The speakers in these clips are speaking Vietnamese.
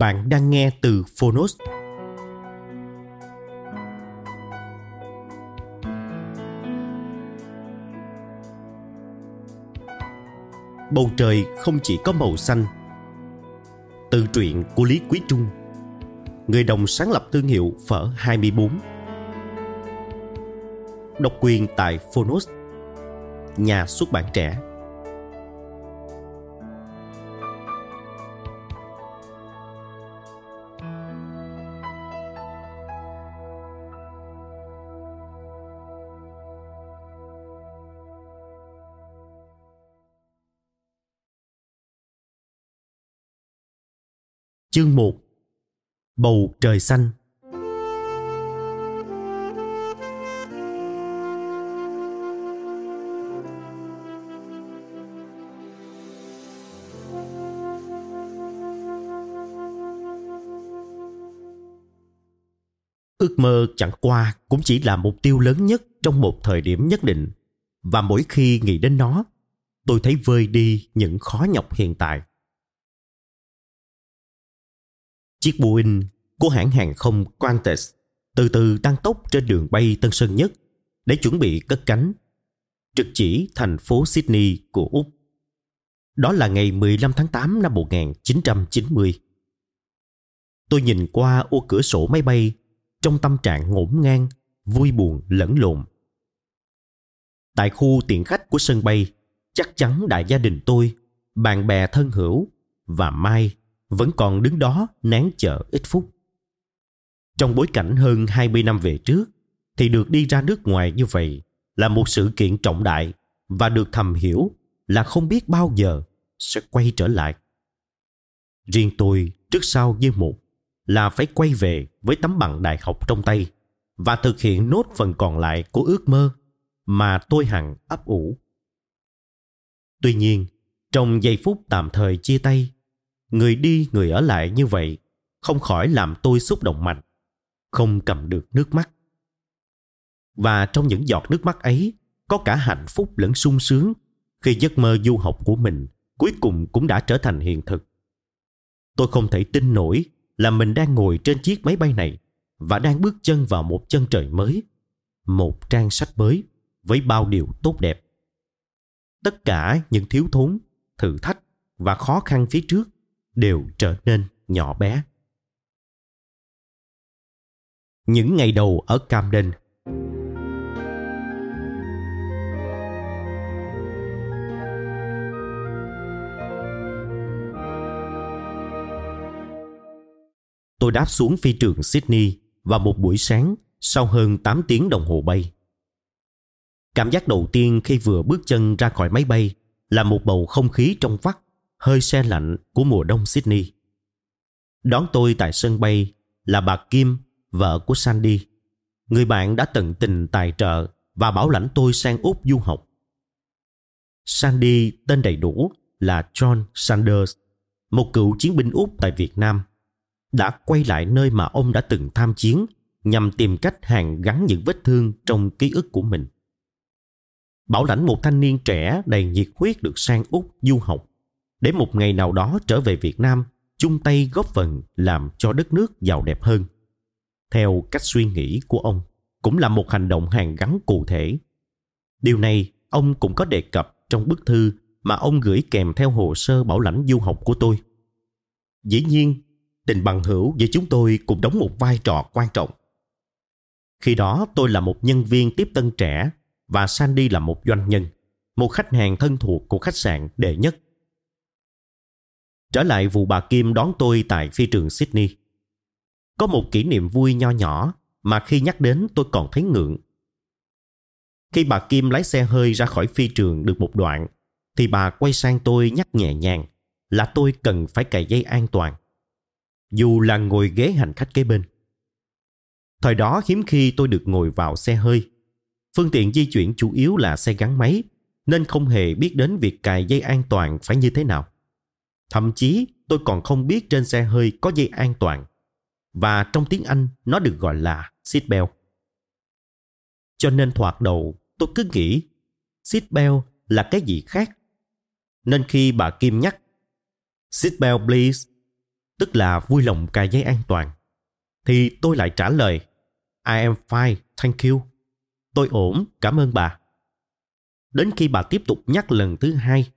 Bạn đang nghe từ Phonos. Bầu trời không chỉ có màu xanh. Từ truyện của Lý Quý Trung Người đồng sáng lập thương hiệu phở 24 Độc quyền tại Phonos Nhà xuất bản trẻ Chương 1 Bầu trời xanh. Ước mơ chẳng qua cũng chỉ là mục tiêu lớn nhất trong một thời điểm nhất định. Và mỗi khi nghĩ đến nó, tôi thấy vơi đi những khó nhọc hiện tại. Chiếc Boeing của hãng hàng không Qantas từ từ tăng tốc trên đường bay Tân Sơn Nhất để chuẩn bị cất cánh, trực chỉ thành phố Sydney của Úc. Đó là ngày 15 tháng 8 năm 1990. Tôi nhìn qua ô cửa sổ máy bay trong tâm trạng ngổn ngang, vui buồn lẫn lộn. Tại khu tiện khách của sân bay, chắc chắn đại gia đình tôi, bạn bè thân hữu và Mai vẫn còn đứng đó nán chờ ít phút. Trong bối cảnh hơn 20 năm về trước, thì được đi ra nước ngoài như vậy là một sự kiện trọng đại và được thầm hiểu là không biết bao giờ sẽ quay trở lại. Riêng tôi trước sau như một là phải quay về với tấm bằng đại học trong tay và thực hiện nốt phần còn lại của ước mơ mà tôi hằng ấp ủ. Tuy nhiên, trong giây phút tạm thời chia tay người đi, người ở lại như vậy, không khỏi làm tôi xúc động mạnh, không cầm được nước mắt. Và trong những giọt nước mắt ấy, có cả hạnh phúc lẫn sung sướng khi giấc mơ du học của mình cuối cùng cũng đã trở thành hiện thực. Tôi không thể tin nổi là mình đang ngồi trên chiếc máy bay này và đang bước chân vào một chân trời mới, một trang sách mới với bao điều tốt đẹp. Tất cả những thiếu thốn, thử thách và khó khăn phía trước đều trở nên nhỏ bé. Những ngày đầu ở Camden Tôi đáp xuống phi trường Sydney vào một buổi sáng sau hơn 8 tiếng đồng hồ bay. Cảm giác đầu tiên khi vừa bước chân ra khỏi máy bay là một bầu không khí trong vắt hơi xe lạnh của mùa đông Sydney. Đón tôi tại sân bay là bà Kim, vợ của Sandy, người bạn đã tận tình tài trợ và bảo lãnh tôi sang Úc du học. Sandy tên đầy đủ là John Sanders, một cựu chiến binh Úc tại Việt Nam, đã quay lại nơi mà ông đã từng tham chiến nhằm tìm cách hàn gắn những vết thương trong ký ức của mình. Bảo lãnh một thanh niên trẻ đầy nhiệt huyết được sang Úc du học để một ngày nào đó trở về Việt Nam chung tay góp phần làm cho đất nước giàu đẹp hơn. Theo cách suy nghĩ của ông, cũng là một hành động hàn gắn cụ thể Điều này ông cũng có đề cập trong bức thư mà ông gửi kèm theo hồ sơ bảo lãnh du học của tôi. Dĩ nhiên, tình bằng hữu giữa chúng tôi cũng đóng một vai trò quan trọng. Khi đó tôi là một nhân viên tiếp tân trẻ và Sandy là một doanh nhân, một khách hàng thân thuộc của khách sạn đệ nhất. Trở lại vụ bà Kim đón tôi tại phi trường Sydney. Có một kỷ niệm vui nho nhỏ mà khi nhắc đến tôi còn thấy ngượng. Khi bà Kim lái xe hơi ra khỏi phi trường được một đoạn, thì bà quay sang tôi nhắc nhẹ nhàng là tôi cần phải cài dây an toàn. Dù là ngồi ghế hành khách kế bên. Thời đó hiếm khi tôi được ngồi vào xe hơi. Phương tiện di chuyển chủ yếu là xe gắn máy, nên không hề biết đến việc cài dây an toàn phải như thế nào. Thậm chí tôi còn không biết trên xe hơi có dây an toàn. Và trong tiếng Anh nó được gọi là seatbelt. Cho nên thoạt đầu tôi cứ nghĩ seatbelt là cái gì khác. Nên khi bà Kim nhắc seatbelt please, tức là vui lòng cài dây an toàn, thì tôi lại trả lời I am fine, thank you. Tôi ổn, cảm ơn bà. Đến khi bà tiếp tục nhắc lần thứ hai,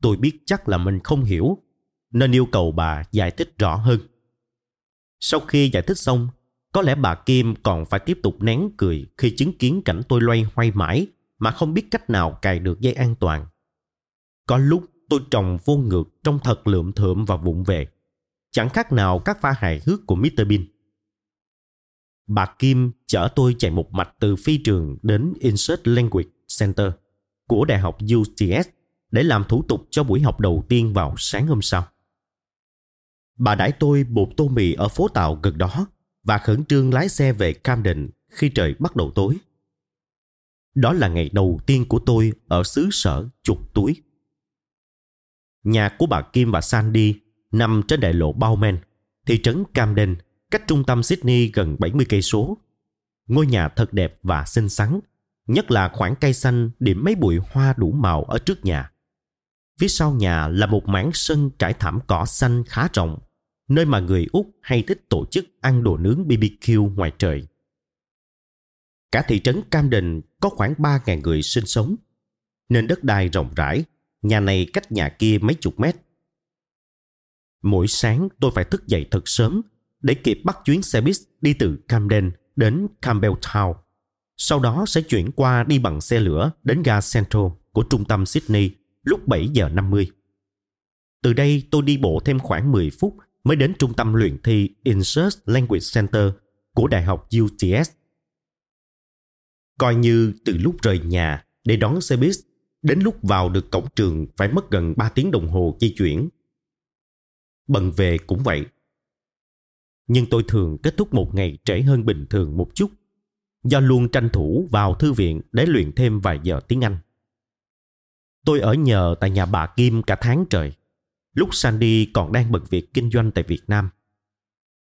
tôi biết chắc là mình không hiểu, nên yêu cầu bà giải thích rõ hơn. Sau khi giải thích xong, có lẽ bà Kim còn phải tiếp tục nén cười khi chứng kiến cảnh tôi loay hoay mãi mà không biết cách nào cài được dây an toàn. Có lúc tôi trồng vô ngược trong thật lượm thượm và vụng về. Chẳng khác nào các pha hài hước của Mr. Bean. Bà Kim chở tôi chạy một mạch từ phi trường đến Insert Language Center của Đại học UTS để làm thủ tục cho buổi học đầu tiên vào sáng hôm sau. Bà đãi tôi bột tô mì ở phố tàu gần đó và khẩn trương lái xe về Camden khi trời bắt đầu tối. Đó là ngày đầu tiên của tôi ở xứ sở chục túi. Nhà của bà Kim và Sandy nằm trên đại lộ Bowman, thị trấn Camden, cách trung tâm Sydney gần 70 cây số. Ngôi nhà thật đẹp và xinh xắn, nhất là khoảng cây xanh điểm mấy bụi hoa đủ màu ở trước nhà. Phía sau nhà là một mảng sân trải thảm cỏ xanh khá rộng, nơi mà người Úc hay thích tổ chức ăn đồ nướng BBQ ngoài trời. Cả thị trấn Camden có khoảng 3.000 người sinh sống, nên đất đai rộng rãi, nhà này cách nhà kia mấy chục mét. Mỗi sáng tôi phải thức dậy thật sớm để kịp bắt chuyến xe buýt đi từ Camden đến Campbelltown. Sau đó sẽ chuyển qua đi bằng xe lửa đến ga Central của trung tâm Sydney lúc 7 giờ 50. Từ đây tôi đi bộ thêm khoảng 10 phút mới đến trung tâm luyện thi Insert Language Center của Đại học UTS. Coi như từ lúc rời nhà để đón xe buýt, đến lúc vào được cổng trường phải mất gần 3 tiếng đồng hồ di chuyển. Bận về cũng vậy. Nhưng tôi thường kết thúc một ngày trễ hơn bình thường một chút, do luôn tranh thủ vào thư viện để luyện thêm vài giờ tiếng Anh. Tôi ở nhờ tại nhà bà Kim cả tháng trời lúc Sandy còn đang bận việc kinh doanh tại Việt Nam.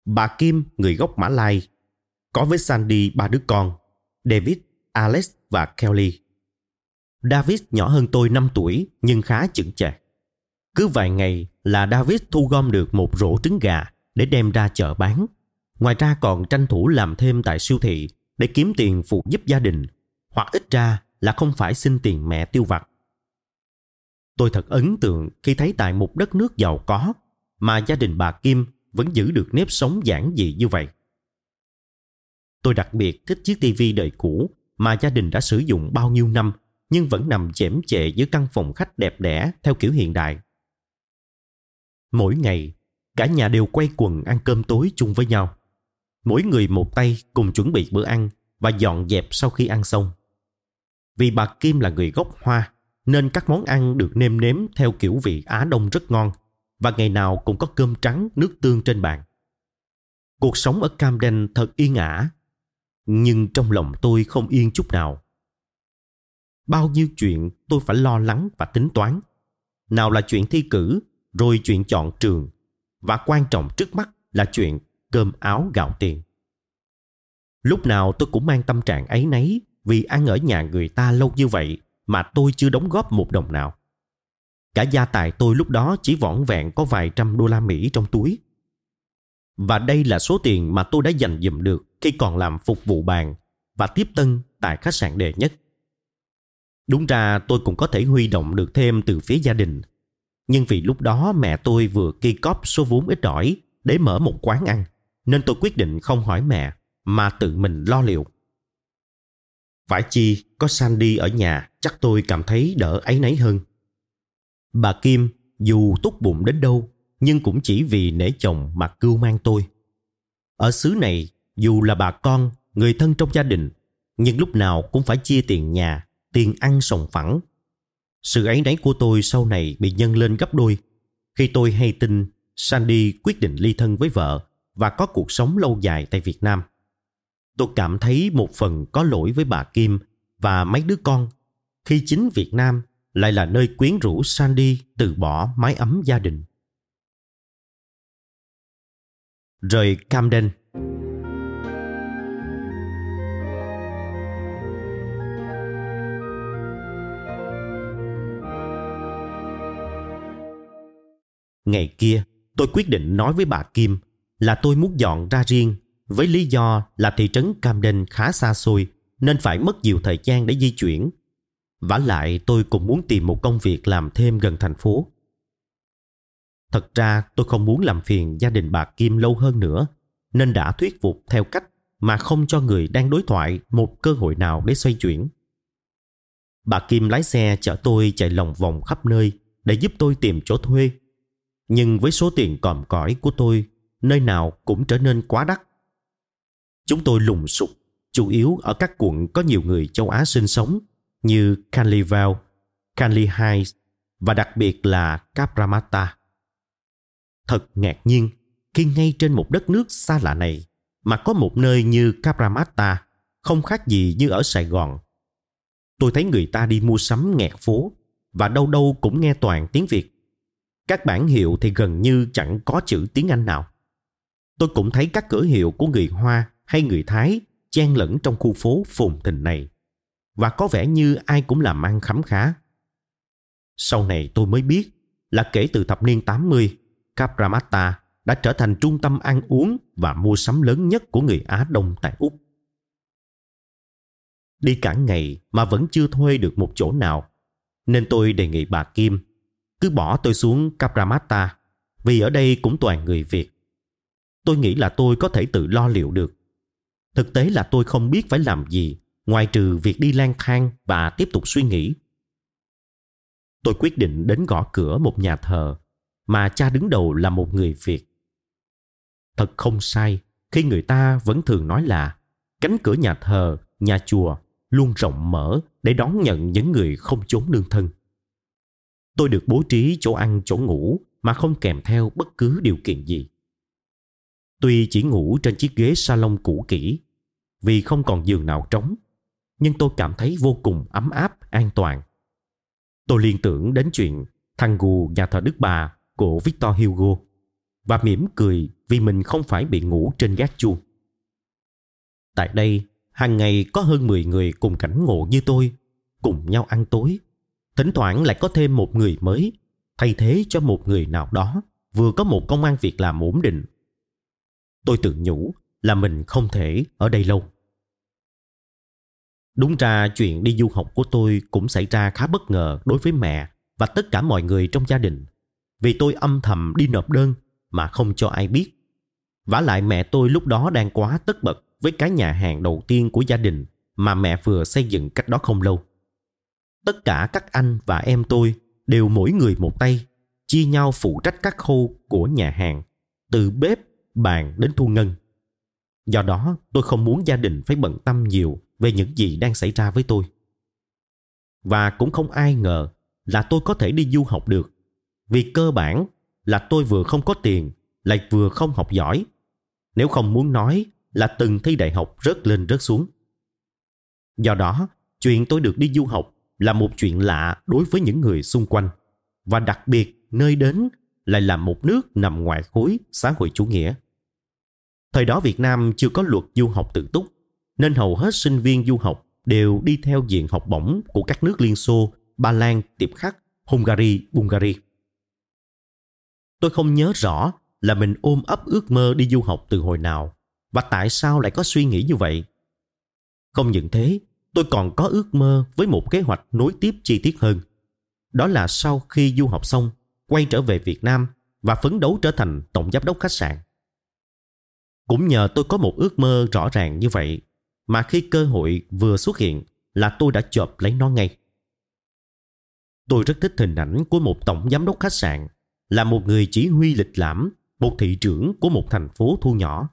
Bà Kim, người gốc Mã Lai, có với Sandy ba đứa con, David, Alex và Kelly. David nhỏ hơn tôi 5 tuổi nhưng khá chững chạc. Cứ vài ngày là David thu gom được một rổ trứng gà để đem ra chợ bán. Ngoài ra còn tranh thủ làm thêm tại siêu thị để kiếm tiền phụ giúp gia đình hoặc ít ra là không phải xin tiền mẹ tiêu vặt Tôi thật ấn tượng khi thấy tại một đất nước giàu có mà gia đình bà Kim vẫn giữ được nếp sống giản dị như vậy. Tôi đặc biệt thích chiếc tivi đời cũ mà gia đình đã sử dụng bao nhiêu năm nhưng vẫn nằm chễm chệ giữa căn phòng khách đẹp đẽ theo kiểu hiện đại. Mỗi ngày, cả nhà đều quay quần ăn cơm tối chung với nhau. Mỗi người một tay cùng chuẩn bị bữa ăn và dọn dẹp sau khi ăn xong. Vì bà Kim là người gốc Hoa, nên các món ăn được nêm nếm theo kiểu vị Á Đông rất ngon và ngày nào cũng có cơm trắng, nước tương trên bàn. Cuộc sống ở Camden thật yên ả, nhưng trong lòng tôi không yên chút nào. Bao nhiêu chuyện tôi phải lo lắng và tính toán. Nào là chuyện thi cử, rồi chuyện chọn trường, và quan trọng trước mắt là chuyện cơm áo gạo tiền. Lúc nào tôi cũng mang tâm trạng ấy nấy vì ăn ở nhà người ta lâu như vậy mà tôi chưa đóng góp một đồng nào. Cả gia tài tôi lúc đó chỉ vỏn vẹn có vài trăm đô la Mỹ trong túi. Và đây là số tiền mà tôi đã dành dụm được khi còn làm phục vụ bàn và tiếp tân tại khách sạn đệ nhất. Đúng ra tôi cũng có thể huy động được thêm từ phía gia đình. Nhưng vì lúc đó mẹ tôi vừa kỳ cóp số vốn ít ỏi để mở một quán ăn, nên tôi quyết định không hỏi mẹ mà tự mình lo liệu. Phải chi có Sandy ở nhà chắc tôi cảm thấy đỡ ấy nấy hơn. Bà Kim dù túc bụng đến đâu nhưng cũng chỉ vì nể chồng mà cưu mang tôi. Ở xứ này dù là bà con, người thân trong gia đình nhưng lúc nào cũng phải chia tiền nhà, tiền ăn sòng phẳng. Sự ấy nấy của tôi sau này bị nhân lên gấp đôi khi tôi hay tin Sandy quyết định ly thân với vợ và có cuộc sống lâu dài tại Việt Nam. Tôi cảm thấy một phần có lỗi với bà Kim và mấy đứa con khi chính Việt Nam lại là nơi quyến rũ Sandy từ bỏ mái ấm gia đình. Rời Camden Ngày kia, tôi quyết định nói với bà Kim là tôi muốn dọn ra riêng với lý do là thị trấn Camden khá xa xôi nên phải mất nhiều thời gian để di chuyển vả lại tôi cũng muốn tìm một công việc làm thêm gần thành phố. Thật ra tôi không muốn làm phiền gia đình bà Kim lâu hơn nữa, nên đã thuyết phục theo cách mà không cho người đang đối thoại một cơ hội nào để xoay chuyển. Bà Kim lái xe chở tôi chạy lòng vòng khắp nơi để giúp tôi tìm chỗ thuê nhưng với số tiền còm cõi của tôi, nơi nào cũng trở nên quá đắt chúng tôi lùng sục, chủ yếu ở các quận có nhiều người châu á sinh sống như Canleyville, Canley Heights và đặc biệt là Capramatta. Thật ngạc nhiên khi ngay trên một đất nước xa lạ này mà có một nơi như Capramatta không khác gì như ở Sài Gòn. Tôi thấy người ta đi mua sắm nghẹt phố và đâu đâu cũng nghe toàn tiếng Việt các bản hiệu thì gần như chẳng có chữ tiếng Anh nào. Tôi cũng thấy các cửa hiệu của người Hoa hay người Thái chen lẫn trong khu phố phồn thịnh này và có vẻ như ai cũng làm ăn khấm khá. Sau này tôi mới biết là kể từ thập niên 80, Capramatta đã trở thành trung tâm ăn uống và mua sắm lớn nhất của người Á Đông tại Úc. Đi cả ngày mà vẫn chưa thuê được một chỗ nào, nên tôi đề nghị bà Kim cứ bỏ tôi xuống Capramatta vì ở đây cũng toàn người Việt. Tôi nghĩ là tôi có thể tự lo liệu được. Thực tế là tôi không biết phải làm gì ngoài trừ việc đi lang thang và tiếp tục suy nghĩ. Tôi quyết định đến gõ cửa một nhà thờ mà cha đứng đầu là một người Việt. Thật không sai khi người ta vẫn thường nói là cánh cửa nhà thờ, nhà chùa luôn rộng mở để đón nhận những người không chốn nương thân tôi được bố trí chỗ ăn chỗ ngủ mà không kèm theo bất cứ điều kiện gì tuy chỉ ngủ trên chiếc ghế salon cũ kỹ vì không còn giường nào trống nhưng tôi cảm thấy vô cùng ấm áp, an toàn. Tôi liên tưởng đến chuyện thằng gù, nhà thờ đức bà của victor hugo. Và mỉm cười vì mình không phải bị ngủ trên gác chuông. Tại đây, hàng ngày có hơn 10 người cùng cảnh ngộ như tôi, cùng nhau ăn tối. Thỉnh thoảng lại có thêm một người mới, thay thế cho một người nào đó, vừa có một công an việc làm ổn định. Tôi tự nhủ là mình không thể ở đây lâu đúng ra chuyện đi du học của tôi cũng xảy ra khá bất ngờ đối với mẹ và tất cả mọi người trong gia đình. Vì tôi âm thầm đi nộp đơn mà không cho ai biết. Vả lại mẹ tôi lúc đó đang quá tất bật với cái nhà hàng đầu tiên của gia đình mà mẹ vừa xây dựng cách đó không lâu. Tất cả các anh và em tôi đều mỗi người một tay, chia nhau phụ trách các khâu của nhà hàng, từ bếp, bàn đến thu ngân. Do đó, tôi không muốn gia đình phải bận tâm nhiều về những gì đang xảy ra với tôi. Và cũng không ai ngờ là tôi có thể đi du học được vì cơ bản là tôi vừa không có tiền lại vừa không học giỏi. Nếu không muốn nói là từng thi đại học rớt lên rớt xuống. Do đó chuyện tôi được đi du học là một chuyện lạ đối với những người xung quanh và đặc biệt nơi đến lại là một nước nằm ngoài khối xã hội chủ nghĩa. Thời đó Việt Nam chưa có luật du học tự túc, nên hầu hết sinh viên du học đều đi theo diện học bổng của các nước Liên Xô, Ba Lan, Tiệp Khắc, Hungary, Bulgaria. Tôi không nhớ rõ là mình ôm ấp ước mơ đi du học từ hồi nào và tại sao lại có suy nghĩ như vậy. Không những thế, tôi còn có ước mơ với một kế hoạch nối tiếp chi tiết hơn. Đó là sau khi du học xong, quay trở về Việt Nam và phấn đấu trở thành tổng giám đốc khách sạn. Cũng nhờ tôi có một ước mơ rõ ràng như vậy mà khi cơ hội vừa xuất hiện là tôi đã chộp lấy nó ngay. Tôi rất thích hình ảnh của một tổng giám đốc khách sạn là một người chỉ huy lịch lãm, một thị trưởng của một thành phố thu nhỏ.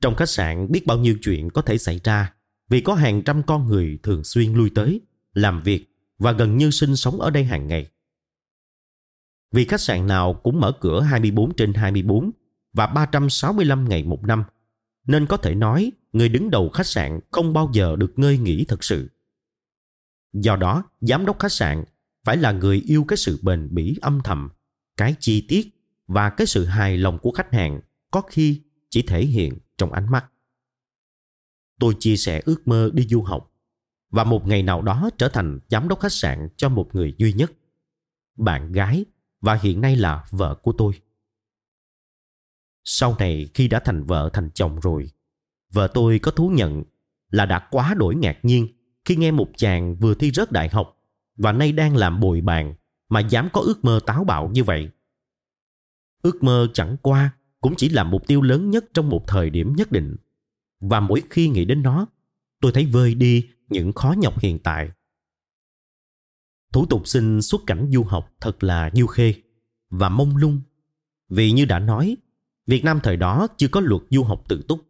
Trong khách sạn biết bao nhiêu chuyện có thể xảy ra vì có hàng trăm con người thường xuyên lui tới, làm việc và gần như sinh sống ở đây hàng ngày. Vì khách sạn nào cũng mở cửa 24 trên 24 và 365 ngày một năm, nên có thể nói người đứng đầu khách sạn không bao giờ được ngơi nghỉ thực sự. Do đó, giám đốc khách sạn phải là người yêu cái sự bền bỉ âm thầm, cái chi tiết và cái sự hài lòng của khách hàng có khi chỉ thể hiện trong ánh mắt. Tôi chia sẻ ước mơ đi du học và một ngày nào đó trở thành giám đốc khách sạn cho một người duy nhất, bạn gái và hiện nay là vợ của tôi. Sau này khi đã thành vợ thành chồng rồi, vợ tôi có thú nhận là đã quá đổi ngạc nhiên khi nghe một chàng vừa thi rớt đại học và nay đang làm bồi bàn mà dám có ước mơ táo bạo như vậy. Ước mơ chẳng qua cũng chỉ là mục tiêu lớn nhất trong một thời điểm nhất định. Và mỗi khi nghĩ đến nó, tôi thấy vơi đi những khó nhọc hiện tại. Thủ tục xin xuất cảnh du học thật là du khê và mông lung. Vì như đã nói, Việt Nam thời đó chưa có luật du học tự túc.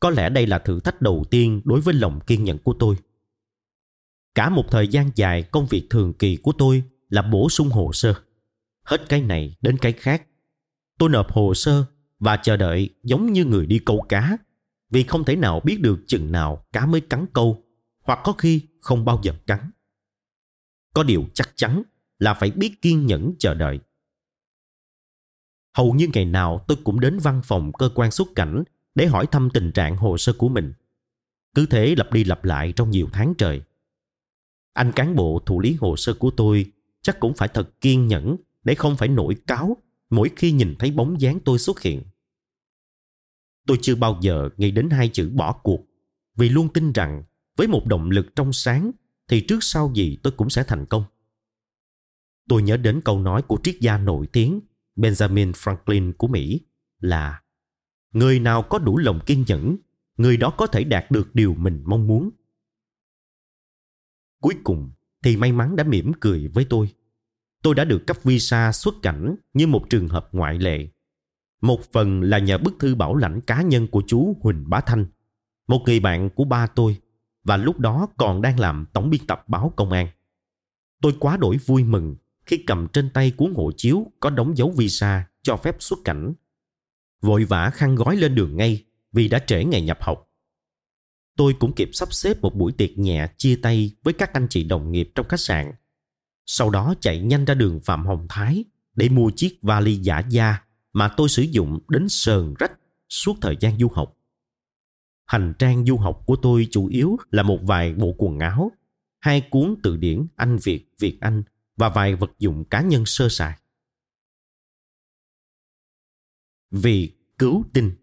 Có lẽ đây là thử thách đầu tiên đối với lòng kiên nhẫn của tôi. Cả một thời gian dài, công việc thường kỳ của tôi là bổ sung hồ sơ. Hết cái này đến cái khác. Tôi nộp hồ sơ và chờ đợi giống như người đi câu cá, vì không thể nào biết được chừng nào cá mới cắn câu, hoặc có khi không bao giờ cắn. Có điều chắc chắn là phải biết kiên nhẫn chờ đợi. Hầu như ngày nào tôi cũng đến văn phòng cơ quan xuất cảnh để hỏi thăm tình trạng hồ sơ của mình. Cứ thế lặp đi lặp lại trong nhiều tháng trời. Anh cán bộ thủ lý hồ sơ của tôi chắc cũng phải thật kiên nhẫn để không phải nổi cáo mỗi khi nhìn thấy bóng dáng tôi xuất hiện. Tôi chưa bao giờ nghĩ đến hai chữ bỏ cuộc, vì luôn tin rằng với một động lực trong sáng thì trước sau gì tôi cũng sẽ thành công. Tôi nhớ đến câu nói của triết gia nổi tiếng Benjamin Franklin của Mỹ là Người nào có đủ lòng kiên nhẫn, người đó có thể đạt được điều mình mong muốn. Cuối cùng thì may mắn đã mỉm cười với tôi. Tôi đã được cấp visa xuất cảnh như một trường hợp ngoại lệ. Một phần là nhờ bức thư bảo lãnh cá nhân của chú Huỳnh Bá Thanh, một người bạn của ba tôi và lúc đó còn đang làm tổng biên tập báo công an. Tôi quá đổi vui mừng khi cầm trên tay cuốn hộ chiếu có đóng dấu visa cho phép xuất cảnh. Vội vã khăn gói lên đường ngay vì đã trễ ngày nhập học. Tôi cũng kịp sắp xếp một buổi tiệc nhẹ chia tay với các anh chị đồng nghiệp trong khách sạn. Sau đó chạy nhanh ra đường Phạm Hồng Thái để mua chiếc vali giả da mà tôi sử dụng đến sờn rách suốt thời gian du học. Hành trang du học của tôi chủ yếu là một vài bộ quần áo, hai cuốn từ điển Anh Việt, Việt Anh và vài vật dụng cá nhân sơ sài. Vì cứu tinh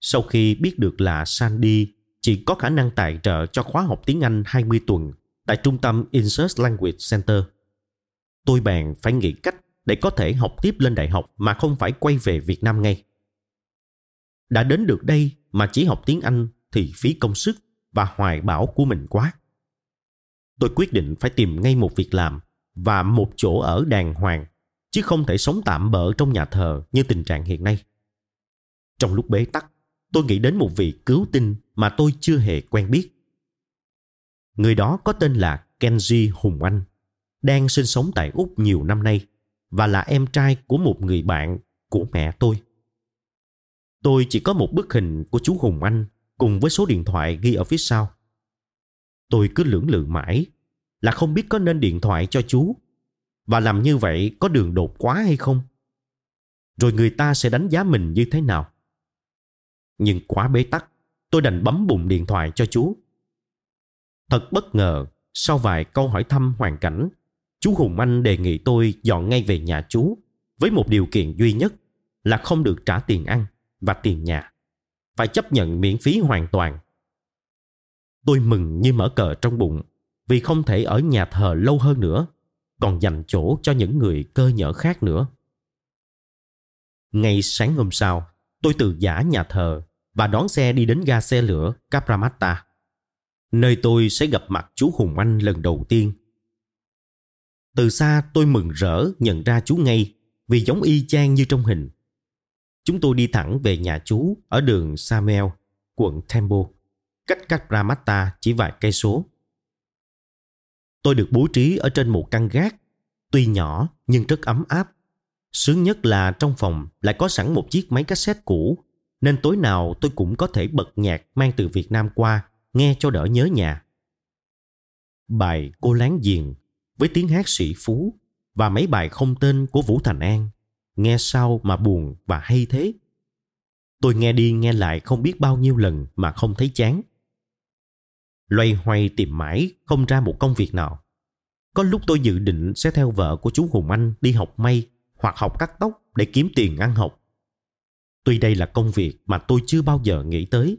Sau khi biết được là Sandy chỉ có khả năng tài trợ cho khóa học tiếng Anh 20 tuần tại trung tâm Insert Language Center, tôi bèn phải nghĩ cách để có thể học tiếp lên đại học mà không phải quay về Việt Nam ngay. Đã đến được đây mà chỉ học tiếng Anh thì phí công sức và hoài bão của mình quá. Tôi quyết định phải tìm ngay một việc làm và một chỗ ở đàng hoàng, chứ không thể sống tạm bỡ trong nhà thờ như tình trạng hiện nay. Trong lúc bế tắc, tôi nghĩ đến một vị cứu tinh mà tôi chưa hề quen biết. Người đó có tên là Kenji Hùng Anh, đang sinh sống tại Úc nhiều năm nay và là em trai của một người bạn của mẹ tôi. Tôi chỉ có một bức hình của chú Hùng Anh cùng với số điện thoại ghi ở phía sau. Tôi cứ lưỡng lự mãi là không biết có nên điện thoại cho chú và làm như vậy có đường đột quá hay không. Rồi người ta sẽ đánh giá mình như thế nào. Nhưng quá bế tắc, tôi đành bấm bùng điện thoại cho chú. Thật bất ngờ, sau vài câu hỏi thăm hoàn cảnh, chú Hùng Anh đề nghị tôi dọn ngay về nhà chú với một điều kiện duy nhất là không được trả tiền ăn và tiền nhà. Phải chấp nhận miễn phí hoàn toàn. Tôi mừng như mở cờ trong bụng vì không thể ở nhà thờ lâu hơn nữa, còn dành chỗ cho những người cơ nhở khác nữa. Ngay sáng hôm sau, tôi từ giả nhà thờ và đón xe đi đến ga xe lửa Capramatta, nơi tôi sẽ gặp mặt chú Hùng Anh lần đầu tiên. Từ xa tôi mừng rỡ nhận ra chú ngay vì giống y chang như trong hình. Chúng tôi đi thẳng về nhà chú ở đường Samuel, quận Temple, cách Cabramatta chỉ vài cây số. Tôi được bố trí ở trên một căn gác, tuy nhỏ nhưng rất ấm áp. Sướng nhất là trong phòng lại có sẵn một chiếc máy cassette cũ, nên tối nào tôi cũng có thể bật nhạc mang từ Việt Nam qua, nghe cho đỡ nhớ nhà. Bài Cô Láng Giềng với tiếng hát sĩ phú và mấy bài không tên của Vũ Thành An, nghe sao mà buồn và hay thế. Tôi nghe đi nghe lại không biết bao nhiêu lần mà không thấy chán loay hoay tìm mãi không ra một công việc nào. Có lúc tôi dự định sẽ theo vợ của chú Hùng Anh đi học may hoặc học cắt tóc để kiếm tiền ăn học. Tuy đây là công việc mà tôi chưa bao giờ nghĩ tới.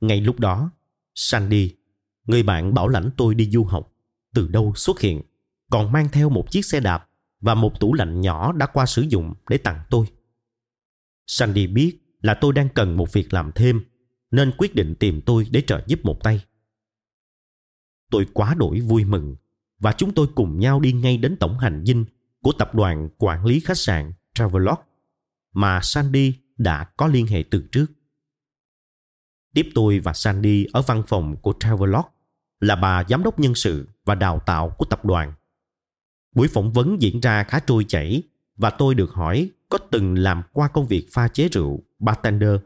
Ngay lúc đó, Sandy, người bạn bảo lãnh tôi đi du học, từ đâu xuất hiện, còn mang theo một chiếc xe đạp và một tủ lạnh nhỏ đã qua sử dụng để tặng tôi. Sandy biết là tôi đang cần một việc làm thêm nên quyết định tìm tôi để trợ giúp một tay. Tôi quá đổi vui mừng và chúng tôi cùng nhau đi ngay đến tổng hành dinh của tập đoàn quản lý khách sạn Travelodge mà Sandy đã có liên hệ từ trước. Tiếp tôi và Sandy ở văn phòng của Travelodge là bà giám đốc nhân sự và đào tạo của tập đoàn. Buổi phỏng vấn diễn ra khá trôi chảy và tôi được hỏi có từng làm qua công việc pha chế rượu, bartender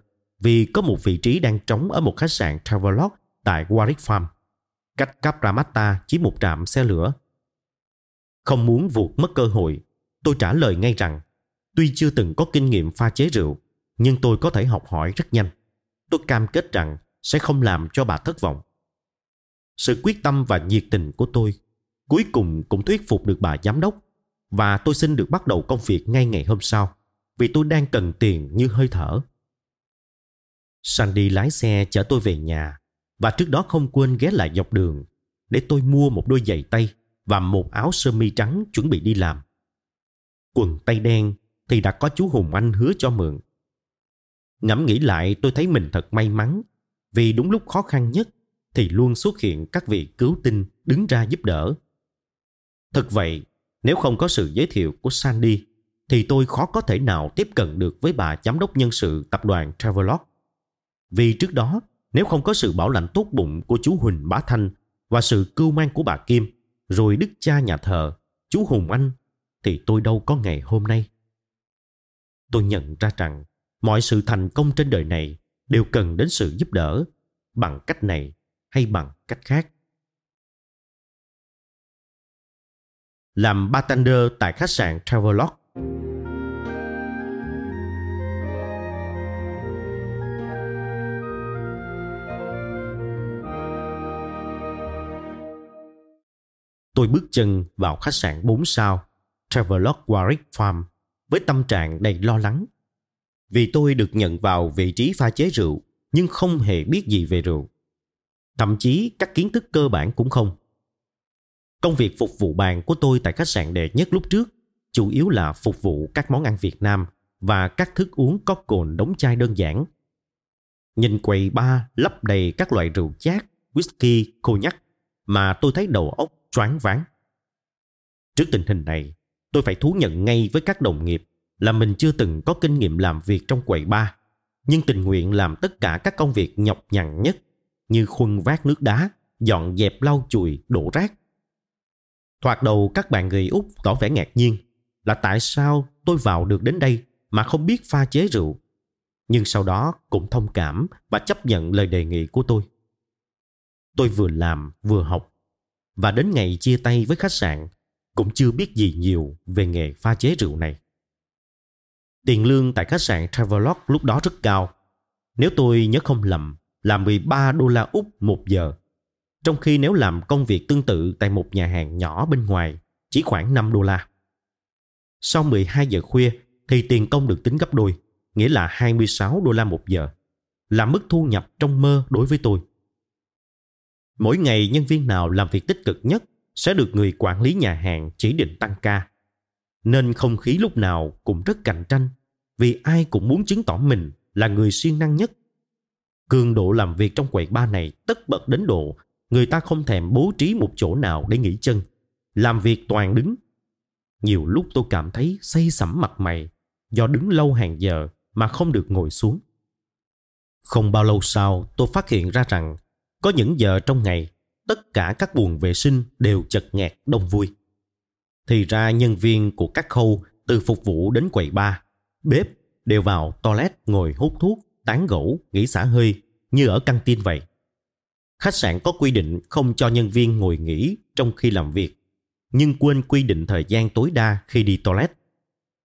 vì có một vị trí đang trống ở một khách sạn Travelodge tại Warwick Farm, cách Capramatta chỉ một trạm xe lửa. Không muốn vụt mất cơ hội, tôi trả lời ngay rằng tuy chưa từng có kinh nghiệm pha chế rượu, nhưng tôi có thể học hỏi rất nhanh. Tôi cam kết rằng sẽ không làm cho bà thất vọng. Sự quyết tâm và nhiệt tình của tôi cuối cùng cũng thuyết phục được bà giám đốc và tôi xin được bắt đầu công việc ngay ngày hôm sau vì tôi đang cần tiền như hơi thở. Sandy lái xe chở tôi về nhà và trước đó không quên ghé lại dọc đường để tôi mua một đôi giày tây và một áo sơ mi trắng chuẩn bị đi làm. Quần tây đen thì đã có chú Hùng Anh hứa cho mượn. Ngẫm nghĩ lại tôi thấy mình thật may mắn vì đúng lúc khó khăn nhất thì luôn xuất hiện các vị cứu tinh đứng ra giúp đỡ. Thật vậy, nếu không có sự giới thiệu của Sandy thì tôi khó có thể nào tiếp cận được với bà giám đốc nhân sự tập đoàn Travelodge. Vì trước đó, nếu không có sự bảo lãnh tốt bụng của chú Huỳnh Bá Thanh và sự cưu mang của bà Kim, rồi đức cha nhà thờ, chú Hùng Anh, thì tôi đâu có ngày hôm nay. Tôi nhận ra rằng mọi sự thành công trên đời này đều cần đến sự giúp đỡ bằng cách này hay bằng cách khác. Làm bartender tại khách sạn Travelodge tôi bước chân vào khách sạn 4 sao Travelodge Warwick Farm, với tâm trạng đầy lo lắng. Vì tôi được nhận vào vị trí pha chế rượu, nhưng không hề biết gì về rượu. Thậm chí các kiến thức cơ bản cũng không. Công việc phục vụ bàn của tôi tại khách sạn đệ nhất lúc trước chủ yếu là phục vụ các món ăn Việt Nam và các thức uống có cồn đóng chai đơn giản. Nhìn quầy ba lấp đầy các loại rượu chát, whisky, cognac mà tôi thấy đầu óc choáng váng. Trước tình hình này, tôi phải thú nhận ngay với các đồng nghiệp là mình chưa từng có kinh nghiệm làm việc trong quầy bar, nhưng tình nguyện làm tất cả các công việc nhọc nhằn nhất như khuân vác nước đá, dọn dẹp lau chùi, đổ rác. Thoạt đầu các bạn người Úc tỏ vẻ ngạc nhiên là tại sao tôi vào được đến đây mà không biết pha chế rượu. Nhưng sau đó cũng thông cảm và chấp nhận lời đề nghị của tôi. Tôi vừa làm vừa học và đến ngày chia tay với khách sạn cũng chưa biết gì nhiều về nghề pha chế rượu này. Tiền lương tại khách sạn Travelodge lúc đó rất cao. Nếu tôi nhớ không lầm là 13 đô la Úc một giờ. Trong khi nếu làm công việc tương tự tại một nhà hàng nhỏ bên ngoài, chỉ khoảng 5 đô la. Sau 12 giờ khuya thì tiền công được tính gấp đôi, nghĩa là 26 đô la một giờ, là mức thu nhập trong mơ đối với tôi. Mỗi ngày nhân viên nào làm việc tích cực nhất sẽ được người quản lý nhà hàng chỉ định tăng ca. Nên không khí lúc nào cũng rất cạnh tranh vì ai cũng muốn chứng tỏ mình là người siêng năng nhất. Cường độ làm việc trong quầy ba này tất bật đến độ người ta không thèm bố trí một chỗ nào để nghỉ chân. Làm việc toàn đứng. Nhiều lúc tôi cảm thấy say sẩm mặt mày do đứng lâu hàng giờ mà không được ngồi xuống. Không bao lâu sau, tôi phát hiện ra rằng có những giờ trong ngày, tất cả các buồng vệ sinh đều chật nghẹt đông vui. Thì ra nhân viên của các khâu từ phục vụ đến quầy bar, bếp đều vào toilet ngồi hút thuốc, tán gỗ nghỉ xả hơi như ở căng tin vậy. Khách sạn có quy định không cho nhân viên ngồi nghỉ trong khi làm việc, nhưng quên quy định thời gian tối đa khi đi toilet.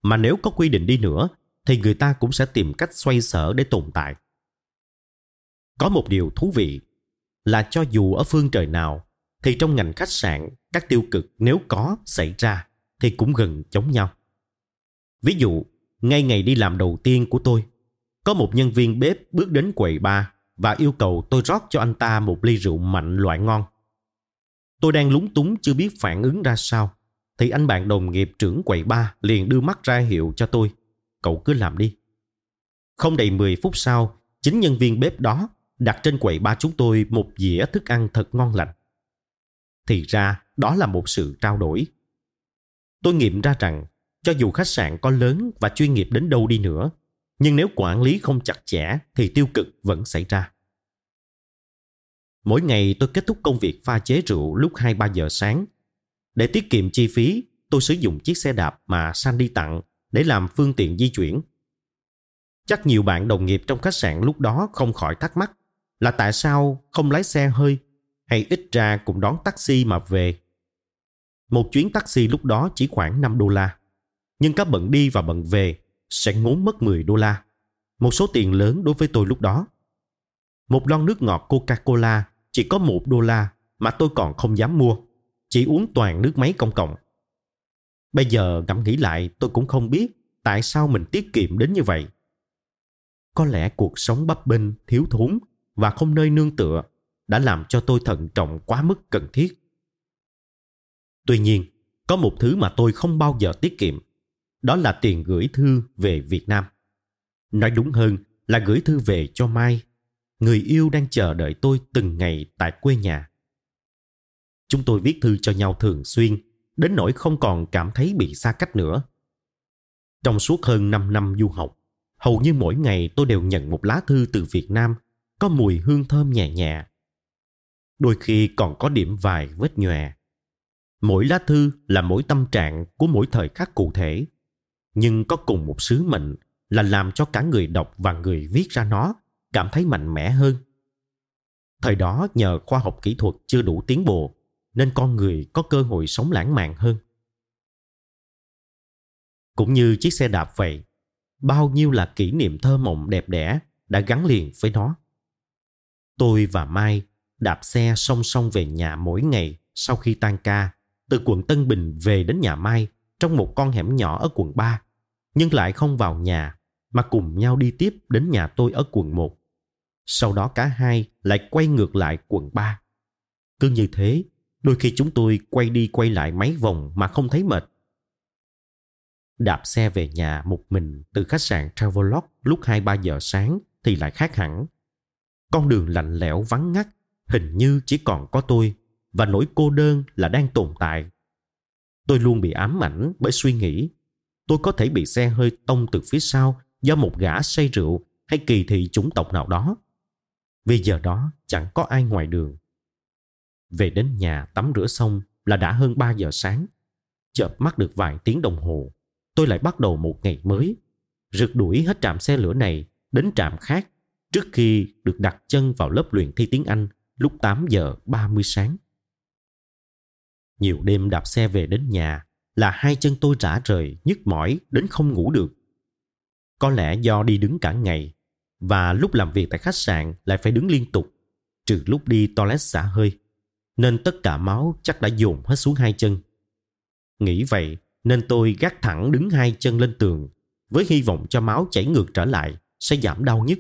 Mà nếu có quy định đi nữa, thì người ta cũng sẽ tìm cách xoay sở để tồn tại. Có một điều thú vị là cho dù ở phương trời nào, thì trong ngành khách sạn, các tiêu cực nếu có xảy ra thì cũng gần giống nhau. Ví dụ, ngay ngày đi làm đầu tiên của tôi, có một nhân viên bếp bước đến quầy bar và yêu cầu tôi rót cho anh ta một ly rượu mạnh loại ngon. Tôi đang lúng túng chưa biết phản ứng ra sao, thì anh bạn đồng nghiệp trưởng quầy bar liền đưa mắt ra hiệu cho tôi. Cậu cứ làm đi. Không đầy 10 phút sau, chính nhân viên bếp đó đặt trên quầy ba chúng tôi một dĩa thức ăn thật ngon lành. Thì ra đó là một sự trao đổi. Tôi nghiệm ra rằng cho dù khách sạn có lớn và chuyên nghiệp đến đâu đi nữa, nhưng nếu quản lý không chặt chẽ thì tiêu cực vẫn xảy ra. Mỗi ngày tôi kết thúc công việc pha chế rượu lúc 2-3 giờ sáng. Để tiết kiệm chi phí, tôi sử dụng chiếc xe đạp mà Sandy tặng để làm phương tiện di chuyển. Chắc nhiều bạn đồng nghiệp trong khách sạn lúc đó không khỏi thắc mắc là tại sao không lái xe hơi hay ít ra cũng đón taxi mà về. Một chuyến taxi lúc đó chỉ khoảng 5 đô la. Nhưng cả bận đi và bận về sẽ ngốn mất 10 đô la. Một số tiền lớn đối với tôi lúc đó. Một lon nước ngọt Coca-Cola chỉ có 1 đô la mà tôi còn không dám mua. Chỉ uống toàn nước máy công cộng. Bây giờ ngẫm nghĩ lại tôi cũng không biết tại sao mình tiết kiệm đến như vậy. Có lẽ cuộc sống bấp bênh, thiếu thốn và không nơi nương tựa đã làm cho tôi thận trọng quá mức cần thiết. Tuy nhiên, có một thứ mà tôi không bao giờ tiết kiệm, đó là tiền gửi thư về Việt Nam. Nói đúng hơn là gửi thư về cho Mai, người yêu đang chờ đợi tôi từng ngày tại quê nhà. Chúng tôi viết thư cho nhau thường xuyên, đến nỗi không còn cảm thấy bị xa cách nữa. Trong suốt hơn 5 năm du học, hầu như mỗi ngày tôi đều nhận một lá thư từ Việt Nam có mùi hương thơm nhẹ nhẹ. Đôi khi còn có điểm vài vết nhòe. Mỗi lá thư là mỗi tâm trạng của mỗi thời khắc cụ thể, nhưng có cùng một sứ mệnh là làm cho cả người đọc và người viết ra nó cảm thấy mạnh mẽ hơn. Thời đó nhờ khoa học kỹ thuật chưa đủ tiến bộ, nên con người có cơ hội sống lãng mạn hơn. Cũng như chiếc xe đạp vậy, bao nhiêu là kỷ niệm thơ mộng đẹp đẽ đã gắn liền với nó. Tôi và Mai đạp xe song song về nhà mỗi ngày sau khi tan ca, từ quận Tân Bình về đến nhà Mai trong một con hẻm nhỏ ở quận 3, nhưng lại không vào nhà mà cùng nhau đi tiếp đến nhà tôi ở quận 1. Sau đó cả hai lại quay ngược lại quận 3. Cứ như thế, đôi khi chúng tôi quay đi quay lại mấy vòng mà không thấy mệt. Đạp xe về nhà một mình từ khách sạn Travelodge lúc 2-3 giờ sáng thì lại khác hẳn con đường lạnh lẽo vắng ngắt hình như chỉ còn có tôi và nỗi cô đơn là đang tồn tại tôi luôn bị ám ảnh bởi suy nghĩ tôi có thể bị xe hơi tông từ phía sau do một gã say rượu hay kỳ thị chủng tộc nào đó. Vì giờ đó chẳng có ai ngoài đường. Về đến nhà tắm rửa xong là đã hơn 3 giờ sáng. Chợp mắt được vài tiếng đồng hồ, tôi lại bắt đầu một ngày mới. Rượt đuổi hết trạm xe lửa này đến trạm khác trước khi được đặt chân vào lớp luyện thi tiếng Anh lúc 8 giờ 30 sáng. Nhiều đêm đạp xe về đến nhà là hai chân tôi rã rời, nhức mỏi đến không ngủ được. Có lẽ do đi đứng cả ngày và lúc làm việc tại khách sạn lại phải đứng liên tục, trừ lúc đi toilet xả hơi. nên tất cả máu chắc đã dồn hết xuống hai chân. Nghĩ vậy nên tôi gác thẳng đứng hai chân lên tường với hy vọng cho máu chảy ngược trở lại sẽ giảm đau nhất.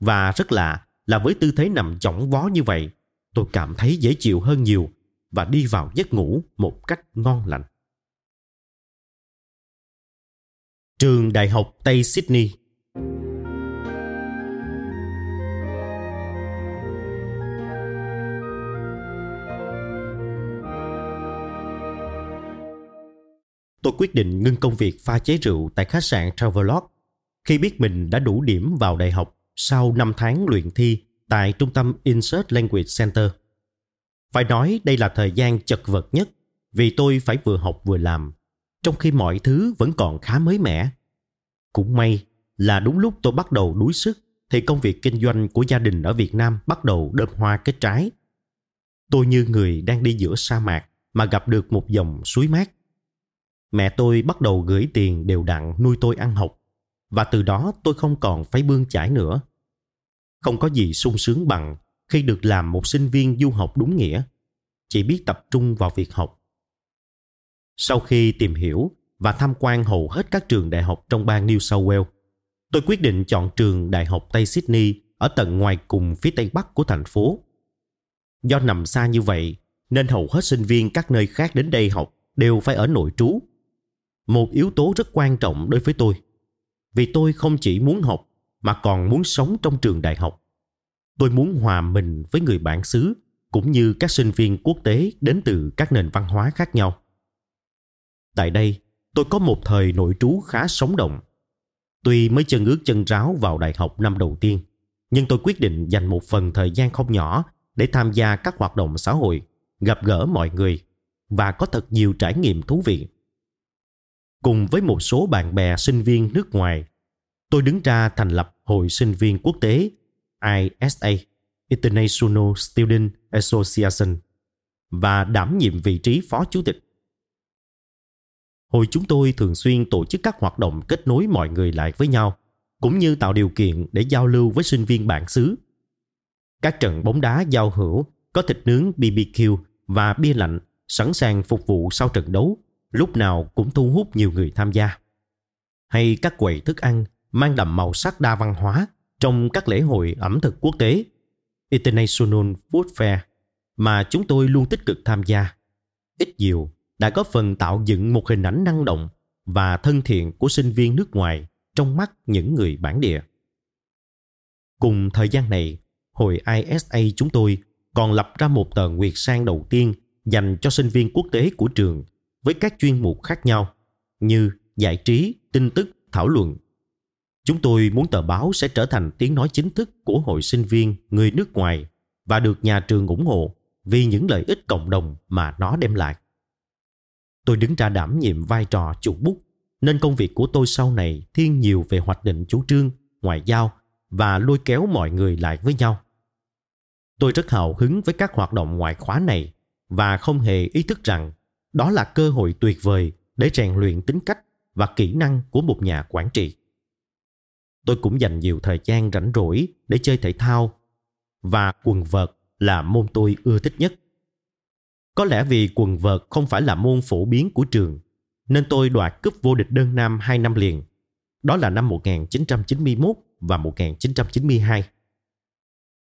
Và rất lạ là với tư thế nằm chỏng vó như vậy, tôi cảm thấy dễ chịu hơn nhiều và đi vào giấc ngủ một cách ngon lành. Trường Đại học Tây Sydney tôi quyết định ngưng công việc pha chế rượu tại khách sạn Travelodge khi biết mình đã đủ điểm vào đại học sau 5 tháng luyện thi tại trung tâm Insert Language Center. Phải nói đây là thời gian chật vật nhất vì tôi phải vừa học vừa làm, trong khi mọi thứ vẫn còn khá mới mẻ. Cũng may là đúng lúc tôi bắt đầu đuối sức thì công việc kinh doanh của gia đình ở Việt Nam bắt đầu đơm hoa kết trái. Tôi như người đang đi giữa sa mạc mà gặp được một dòng suối mát. Mẹ tôi bắt đầu gửi tiền đều đặn nuôi tôi ăn học và từ đó tôi không còn phải bươn chải nữa. Không có gì sung sướng bằng khi được làm một sinh viên du học đúng nghĩa, chỉ biết tập trung vào việc học. Sau khi tìm hiểu và tham quan hầu hết các trường đại học trong bang New South Wales, tôi quyết định chọn trường Đại học Tây Sydney ở tận ngoài cùng phía tây bắc của thành phố. Do nằm xa như vậy, nên hầu hết sinh viên các nơi khác đến đây học đều phải ở nội trú. Một yếu tố rất quan trọng đối với tôi, vì tôi không chỉ muốn học mà còn muốn sống trong trường đại học. Tôi muốn hòa mình với người bản xứ cũng như các sinh viên quốc tế đến từ các nền văn hóa khác nhau. Tại đây, tôi có một thời nội trú khá sống động. Tuy mới chân ướt chân ráo vào đại học năm đầu tiên, nhưng tôi quyết định dành một phần thời gian không nhỏ để tham gia các hoạt động xã hội, gặp gỡ mọi người và có thật nhiều trải nghiệm thú vị. Cùng với một số bạn bè sinh viên nước ngoài, tôi đứng ra thành lập Hội sinh viên quốc tế ISA International Student Association và đảm nhiệm vị trí phó chủ tịch. Hội chúng tôi thường xuyên tổ chức các hoạt động kết nối mọi người lại với nhau, cũng như tạo điều kiện để giao lưu với sinh viên bản xứ. Các trận bóng đá giao hữu có thịt nướng BBQ và bia lạnh sẵn sàng phục vụ sau trận đấu, lúc nào cũng thu hút nhiều người tham gia. Hay các quầy thức ăn mang đậm màu sắc đa văn hóa trong các lễ hội ẩm thực quốc tế International Food Fair mà chúng tôi luôn tích cực tham gia. Ít nhiều đã có phần tạo dựng một hình ảnh năng động và thân thiện của sinh viên nước ngoài trong mắt những người bản địa. Cùng thời gian này, hội ISA chúng tôi còn lập ra một tờ nguyệt sang đầu tiên dành cho sinh viên quốc tế của trường với các chuyên mục khác nhau như giải trí, tin tức, thảo luận, Chúng tôi muốn tờ báo sẽ trở thành tiếng nói chính thức của hội sinh viên người nước ngoài và được nhà trường ủng hộ vì những lợi ích cộng đồng mà nó đem lại. Tôi đứng ra đảm nhiệm vai trò chủ bút nên công việc của tôi sau này thiên nhiều về hoạch định chủ trương, ngoại giao và lôi kéo mọi người lại với nhau. Tôi rất hào hứng với các hoạt động ngoại khóa này và không hề ý thức rằng đó là cơ hội tuyệt vời để rèn luyện tính cách và kỹ năng của một nhà quản trị tôi cũng dành nhiều thời gian rảnh rỗi để chơi thể thao và quần vợt là môn tôi ưa thích nhất. Có lẽ vì quần vợt không phải là môn phổ biến của trường, nên tôi đoạt cúp vô địch đơn nam hai năm liền. Đó là năm 1991 và 1992.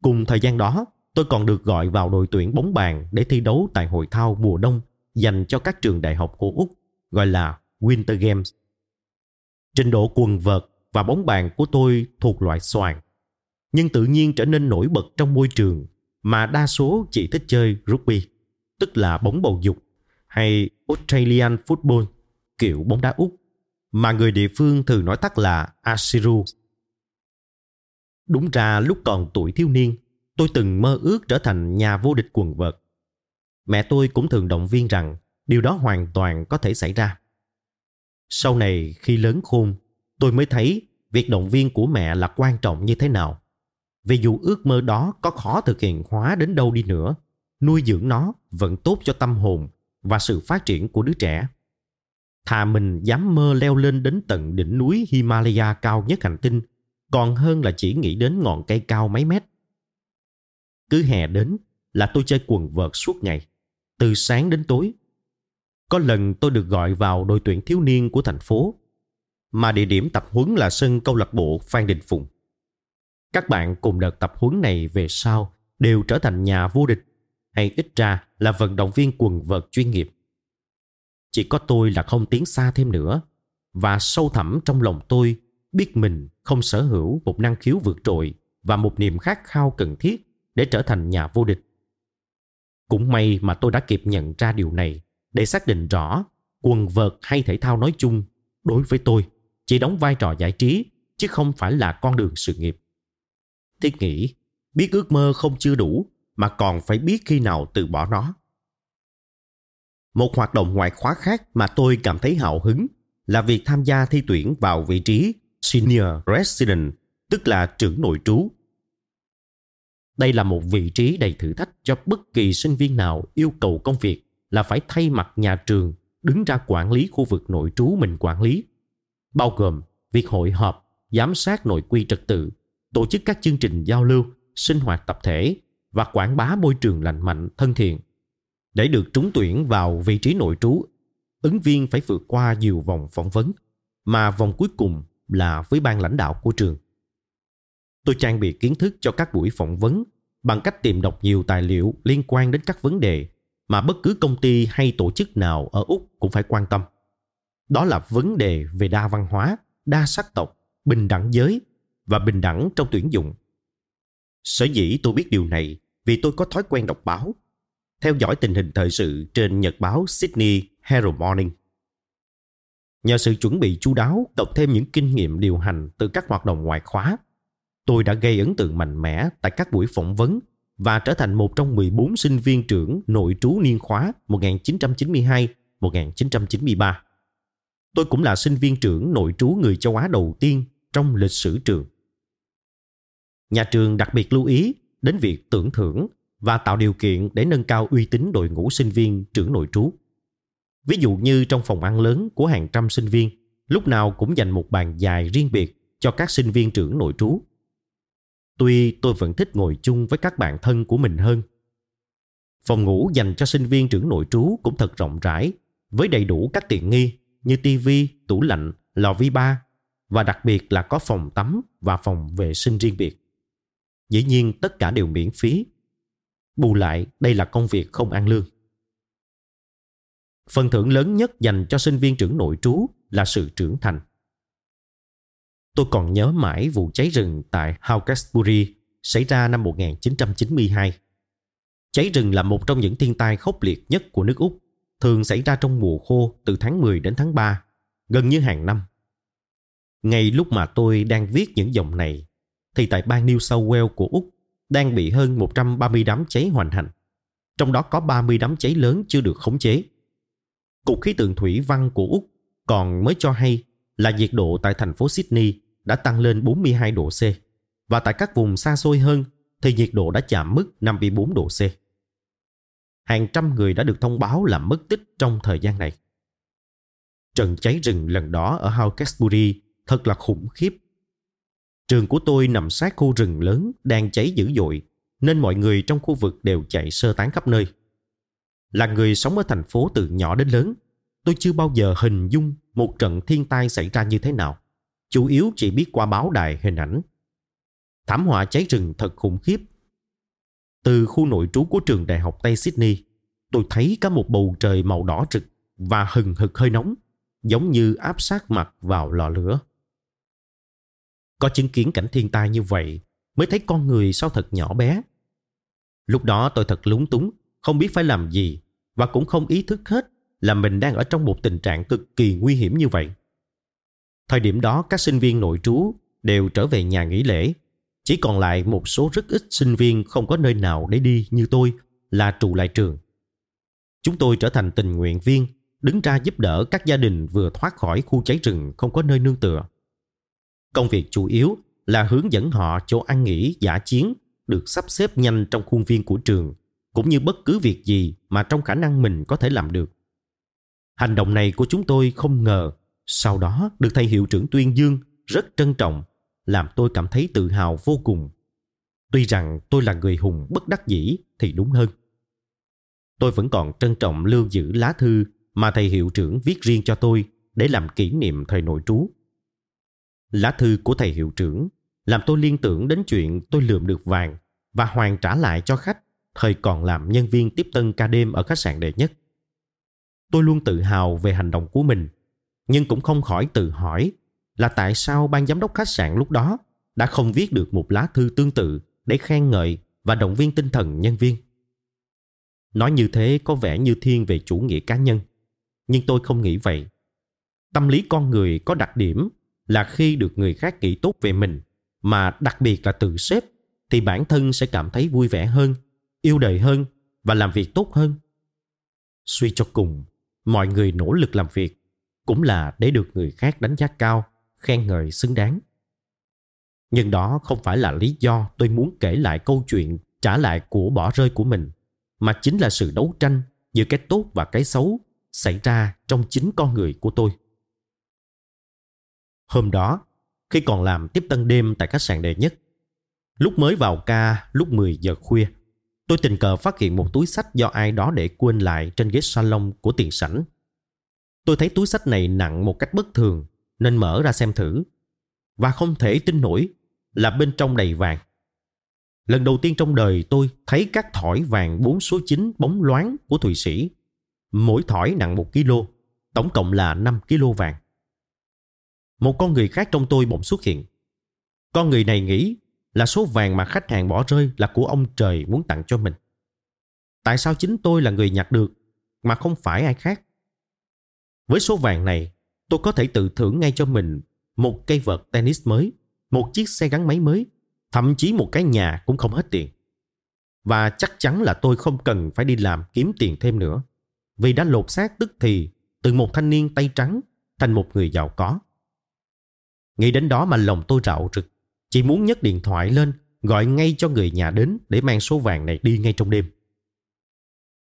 Cùng thời gian đó, tôi còn được gọi vào đội tuyển bóng bàn để thi đấu tại hội thao mùa đông dành cho các trường đại học của Úc, gọi là Winter Games. Trình độ quần vợt và bóng bàn của tôi thuộc loại soàn Nhưng tự nhiên trở nên nổi bật trong môi trường mà đa số chỉ thích chơi rugby, tức là bóng bầu dục hay Australian Football, kiểu bóng đá Úc, mà người địa phương thường nói tắt là Asiru. Đúng ra lúc còn tuổi thiếu niên, tôi từng mơ ước trở thành nhà vô địch quần vợt. Mẹ tôi cũng thường động viên rằng điều đó hoàn toàn có thể xảy ra. Sau này khi lớn khôn, tôi mới thấy việc động viên của mẹ là quan trọng như thế nào. Vì dù ước mơ đó có khó thực hiện hóa đến đâu đi nữa, nuôi dưỡng nó vẫn tốt cho tâm hồn và sự phát triển của đứa trẻ. Thà mình dám mơ leo lên đến tận đỉnh núi Himalaya cao nhất hành tinh, còn hơn là chỉ nghĩ đến ngọn cây cao mấy mét. Cứ hè đến là tôi chơi quần vợt suốt ngày, từ sáng đến tối. Có lần tôi được gọi vào đội tuyển thiếu niên của thành phố, mà địa điểm tập huấn là sân câu lạc bộ Phan Đình Phùng. Các bạn cùng đợt tập huấn này về sau đều trở thành nhà vô địch hay ít ra là vận động viên quần vợt chuyên nghiệp. Chỉ có tôi là không tiến xa thêm nữa và sâu thẳm trong lòng tôi, biết mình không sở hữu một năng khiếu vượt trội và một niềm khát khao cần thiết để trở thành nhà vô địch. Cũng may mà tôi đã kịp nhận ra điều này để xác định rõ quần vợt hay thể thao nói chung đối với tôi chỉ đóng vai trò giải trí chứ không phải là con đường sự nghiệp. Thiết nghĩ, biết ước mơ không chưa đủ mà còn phải biết khi nào từ bỏ nó. Một hoạt động ngoại khóa khác mà tôi cảm thấy hào hứng là việc tham gia thi tuyển vào vị trí Senior Resident, tức là trưởng nội trú. Đây là một vị trí đầy thử thách cho bất kỳ sinh viên nào yêu cầu công việc là phải thay mặt nhà trường đứng ra quản lý khu vực nội trú mình quản lý, bao gồm việc hội họp, giám sát nội quy trật tự, tổ chức các chương trình giao lưu, sinh hoạt tập thể và quảng bá môi trường lành mạnh, thân thiện. Để được trúng tuyển vào vị trí nội trú, ứng viên phải vượt qua nhiều vòng phỏng vấn, mà vòng cuối cùng là với ban lãnh đạo của trường. Tôi trang bị kiến thức cho các buổi phỏng vấn bằng cách tìm đọc nhiều tài liệu liên quan đến các vấn đề mà bất cứ công ty hay tổ chức nào ở Úc cũng phải quan tâm. Đó là vấn đề về đa văn hóa, đa sắc tộc, bình đẳng giới và bình đẳng trong tuyển dụng. Sở dĩ tôi biết điều này vì tôi có thói quen đọc báo, theo dõi tình hình thời sự trên nhật báo Sydney Herald Morning. Nhờ sự chuẩn bị chu đáo cộng thêm những kinh nghiệm điều hành từ các hoạt động ngoại khóa, tôi đã gây ấn tượng mạnh mẽ tại các buổi phỏng vấn và trở thành một trong 14 sinh viên trưởng nội trú niên khóa 1992-1993. Tôi cũng là sinh viên trưởng nội trú người châu Á đầu tiên trong lịch sử trường. Nhà trường đặc biệt lưu ý đến việc tưởng thưởng và tạo điều kiện để nâng cao uy tín đội ngũ sinh viên trưởng nội trú. Ví dụ như trong phòng ăn lớn của hàng trăm sinh viên, lúc nào cũng dành một bàn dài riêng biệt cho các sinh viên trưởng nội trú. Tuy tôi vẫn thích ngồi chung với các bạn thân của mình hơn. Phòng ngủ dành cho sinh viên trưởng nội trú cũng thật rộng rãi, với đầy đủ các tiện nghi như tivi, tủ lạnh, lò vi ba và đặc biệt là có phòng tắm và phòng vệ sinh riêng biệt. Dĩ nhiên tất cả đều miễn phí. Bù lại, đây là công việc không ăn lương. Phần thưởng lớn nhất dành cho sinh viên trưởng nội trú là sự trưởng thành. Tôi còn nhớ mãi vụ cháy rừng tại Hawkesbury xảy ra năm 1992. Cháy rừng là một trong những thiên tai khốc liệt nhất của nước Úc, thường xảy ra trong mùa khô từ tháng 10 đến tháng 3, gần như hàng năm. Ngay lúc mà tôi đang viết những dòng này, thì tại bang New South Wales của Úc đang bị hơn 130 đám cháy hoành hành. Trong đó có 30 đám cháy lớn chưa được khống chế. Cục khí tượng thủy văn của Úc còn mới cho hay là nhiệt độ tại thành phố Sydney đã tăng lên 42 độ C và tại các vùng xa xôi hơn thì nhiệt độ đã chạm mức 54 độ C. Hàng trăm người đã được thông báo là mất tích trong thời gian này. Trận cháy rừng lần đó ở Hawkesbury thật là khủng khiếp Trường của tôi nằm sát khu rừng lớn đang cháy dữ dội, nên mọi người trong khu vực đều chạy sơ tán khắp nơi. Là người sống ở thành phố từ nhỏ đến lớn, tôi chưa bao giờ hình dung một trận thiên tai xảy ra như thế nào. Chủ yếu chỉ biết qua báo đài hình ảnh. Thảm họa cháy rừng thật khủng khiếp. Từ khu nội trú của trường đại học Tây Sydney, tôi thấy có một bầu trời màu đỏ rực và hừng hực hơi nóng, giống như áp sát mặt vào lò lửa. Có chứng kiến cảnh thiên tai như vậy mới thấy con người sao thật nhỏ bé. Lúc đó tôi thật lúng túng, không biết phải làm gì và cũng không ý thức hết là mình đang ở trong một tình trạng cực kỳ nguy hiểm như vậy. Thời điểm đó các sinh viên nội trú đều trở về nhà nghỉ lễ. Chỉ còn lại một số rất ít sinh viên không có nơi nào để đi như tôi là trụ lại trường. Chúng tôi trở thành tình nguyện viên, đứng ra giúp đỡ các gia đình vừa thoát khỏi khu cháy rừng không có nơi nương tựa. Công việc chủ yếu là hướng dẫn họ chỗ ăn nghỉ giả chiến được sắp xếp nhanh trong khuôn viên của trường, cũng như bất cứ việc gì mà trong khả năng mình có thể làm được. Hành động này của chúng tôi không ngờ sau đó được thầy hiệu trưởng tuyên dương rất trân trọng, làm tôi cảm thấy tự hào vô cùng. Tuy rằng tôi là người hùng bất đắc dĩ thì đúng hơn. Tôi vẫn còn trân trọng lưu giữ lá thư mà thầy hiệu trưởng viết riêng cho tôi để làm kỷ niệm thời nội trú. Lá thư của thầy hiệu trưởng làm tôi liên tưởng đến chuyện tôi lượm được vàng và hoàn trả lại cho khách thời còn làm nhân viên tiếp tân ca đêm ở khách sạn đệ nhất. Tôi luôn tự hào về hành động của mình, nhưng cũng không khỏi tự hỏi là tại sao ban giám đốc khách sạn lúc đó đã không viết được một lá thư tương tự để khen ngợi và động viên tinh thần nhân viên. Nói như thế có vẻ như thiên về chủ nghĩa cá nhân, nhưng tôi không nghĩ vậy. Tâm lý con người có đặc điểm là khi được người khác nghĩ tốt về mình, mà đặc biệt là từ sếp, thì bản thân sẽ cảm thấy vui vẻ hơn, yêu đời hơn và làm việc tốt hơn. Suy cho cùng, mọi người nỗ lực làm việc cũng là để được người khác đánh giá cao, khen ngợi xứng đáng. Nhưng đó không phải là lý do tôi muốn kể lại câu chuyện trả lại của bỏ rơi của mình, mà chính là sự đấu tranh giữa cái tốt và cái xấu xảy ra trong chính con người của tôi. Hôm đó, khi còn làm tiếp tân đêm tại khách sạn đệ nhất, lúc mới vào ca lúc 10 giờ khuya, tôi tình cờ phát hiện một túi sách do ai đó để quên lại trên ghế salon của tiền sảnh. Tôi thấy túi sách này nặng một cách bất thường nên mở ra xem thử và không thể tin nổi là bên trong đầy vàng. Lần đầu tiên trong đời tôi thấy các thỏi vàng 4 số 9 bóng loáng của Thụy Sĩ. Mỗi thỏi nặng 1 kg, tổng cộng là 5 kg vàng. Một con người khác trong tôi bỗng xuất hiện. Con người này nghĩ là số vàng mà khách hàng bỏ rơi là của ông trời muốn tặng cho mình. Tại sao chính tôi là người nhặt được mà không phải ai khác? Với số vàng này, tôi có thể tự thưởng ngay cho mình một cây vợt tennis mới một chiếc xe gắn máy mới, thậm chí một cái nhà cũng không hết tiền. Và chắc chắn là tôi không cần phải đi làm kiếm tiền thêm nữa, vì đã lột xác tức thì từ một thanh niên tay trắng thành một người giàu có. Nghĩ đến đó mà lòng tôi rạo rực, chỉ muốn nhấc điện thoại lên gọi ngay cho người nhà đến để mang số vàng này đi ngay trong đêm.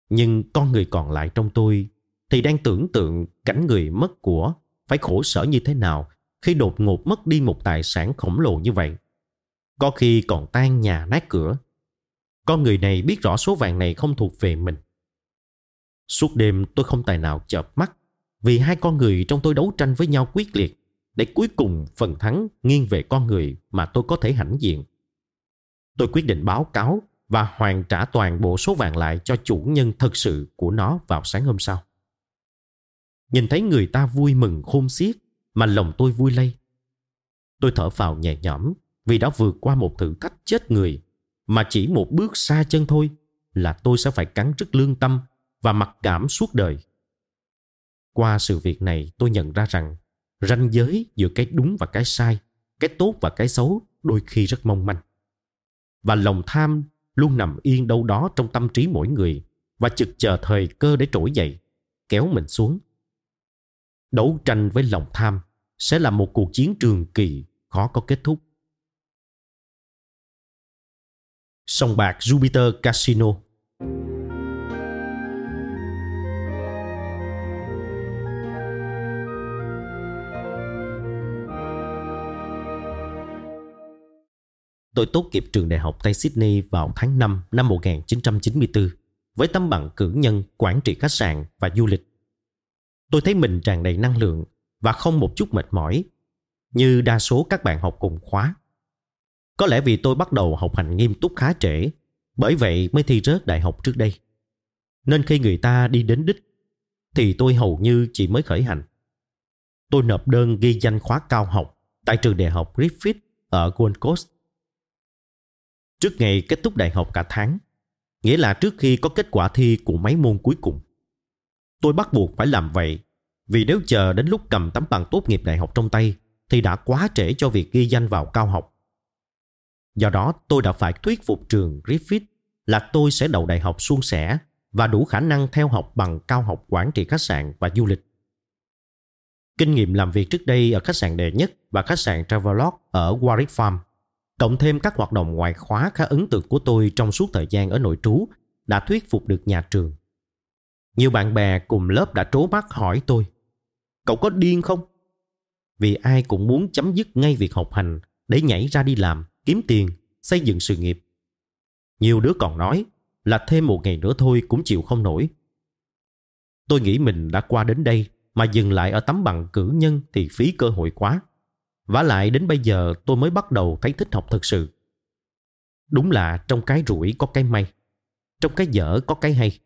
Nhưng con người còn lại trong tôi thì đang tưởng tượng cảnh người mất của phải khổ sở như thế nào khi đột ngột mất đi một tài sản khổng lồ như vậy. Có khi còn tan nhà nát cửa. Con người này biết rõ số vàng này không thuộc về mình. Suốt đêm tôi không tài nào chợp mắt vì hai con người trong tôi đấu tranh với nhau quyết liệt để cuối cùng phần thắng nghiêng về con người mà tôi có thể hãnh diện. Tôi quyết định báo cáo và hoàn trả toàn bộ số vàng lại cho chủ nhân thật sự của nó vào sáng hôm sau. Nhìn thấy người ta vui mừng khôn xiết mà lòng tôi vui lây. Tôi thở phào nhẹ nhõm vì đã vượt qua một thử thách chết người, mà chỉ một bước xa chân thôi là tôi sẽ phải cắn rứt lương tâm và mặc cảm suốt đời. Qua sự việc này, tôi nhận ra rằng ranh giới giữa cái đúng và cái sai, cái tốt và cái xấu đôi khi rất mong manh. Và lòng tham luôn nằm yên đâu đó trong tâm trí mỗi người và chực chờ thời cơ để trỗi dậy, kéo mình xuống đấu tranh với lòng tham sẽ là một cuộc chiến trường kỳ khó có kết thúc. Sòng bạc Jupiter Casino Tôi tốt nghiệp trường đại học Tây Sydney vào tháng 5 năm 1994 với tấm bằng cử nhân quản trị khách sạn và du lịch tôi thấy mình tràn đầy năng lượng và không một chút mệt mỏi như đa số các bạn học cùng khóa. Có lẽ vì tôi bắt đầu học hành nghiêm túc khá trễ, bởi vậy mới thi rớt đại học trước đây. Nên khi người ta đi đến đích, thì tôi hầu như chỉ mới khởi hành. Tôi nộp đơn ghi danh khóa cao học tại trường đại học Griffith ở Gold Coast. Trước ngày kết thúc đại học cả tháng, nghĩa là trước khi có kết quả thi của mấy môn cuối cùng. Tôi bắt buộc phải làm vậy vì nếu chờ đến lúc cầm tấm bằng tốt nghiệp đại học trong tay thì đã quá trễ cho việc ghi danh vào cao học. Do đó tôi đã phải thuyết phục trường Griffith là tôi sẽ đậu đại học suôn sẻ và đủ khả năng theo học bằng cao học quản trị khách sạn và du lịch. Kinh nghiệm làm việc trước đây ở khách sạn đệ nhất và khách sạn Travelodge ở Warwick Farm, cộng thêm các hoạt động ngoại khóa khá ấn tượng của tôi trong suốt thời gian ở nội trú đã thuyết phục được nhà trường. Nhiều bạn bè cùng lớp đã trố mắt hỏi tôi Cậu có điên không? Vì ai cũng muốn chấm dứt ngay việc học hành để nhảy ra đi làm, kiếm tiền, xây dựng sự nghiệp. Nhiều đứa còn nói là thêm một ngày nữa thôi cũng chịu không nổi. Tôi nghĩ mình đã qua đến đây mà dừng lại ở tấm bằng cử nhân thì phí cơ hội quá vả lại đến bây giờ tôi mới bắt đầu thấy thích học thật sự. Đúng là trong cái rủi có cái may, trong cái dở có cái hay.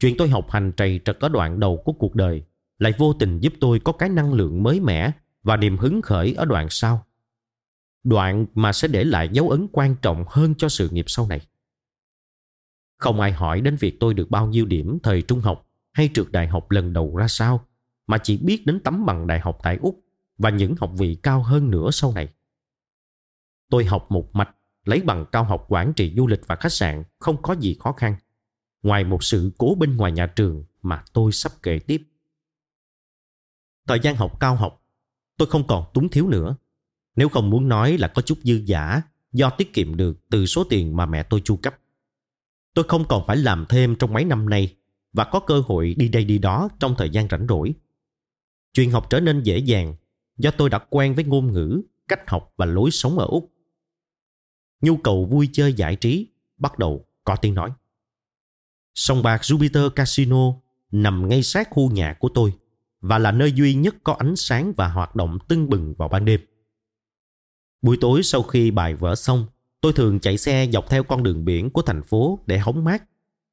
Chuyện tôi học hành trầy trật ở đoạn đầu của cuộc đời lại vô tình giúp tôi có cái năng lượng mới mẻ và niềm hứng khởi ở đoạn sau. Đoạn mà sẽ để lại dấu ấn quan trọng hơn cho sự nghiệp sau này. Không ai hỏi đến việc tôi được bao nhiêu điểm thời trung học hay trượt đại học lần đầu ra sao, mà chỉ biết đến tấm bằng đại học tại Úc và những học vị cao hơn nữa sau này. Tôi học một mạch lấy bằng cao học quản trị du lịch và khách sạn không có gì khó khăn, ngoài một sự cố bên ngoài nhà trường mà tôi sắp kể tiếp. Thời gian học cao học, tôi không còn túng thiếu nữa. Nếu không muốn nói là có chút dư giả do tiết kiệm được từ số tiền mà mẹ tôi chu cấp. Tôi không còn phải làm thêm trong mấy năm nay và có cơ hội đi đây đi đó trong thời gian rảnh rỗi. Chuyện học trở nên dễ dàng do tôi đã quen với ngôn ngữ, cách học và lối sống ở Úc. Nhu cầu vui chơi giải trí bắt đầu có tiếng nói. Sòng bạc Jupiter Casino nằm ngay sát khu nhà của tôi và là nơi duy nhất có ánh sáng và hoạt động tưng bừng vào ban đêm. Buổi tối sau khi bài vở xong, tôi thường chạy xe dọc theo con đường biển của thành phố để hóng mát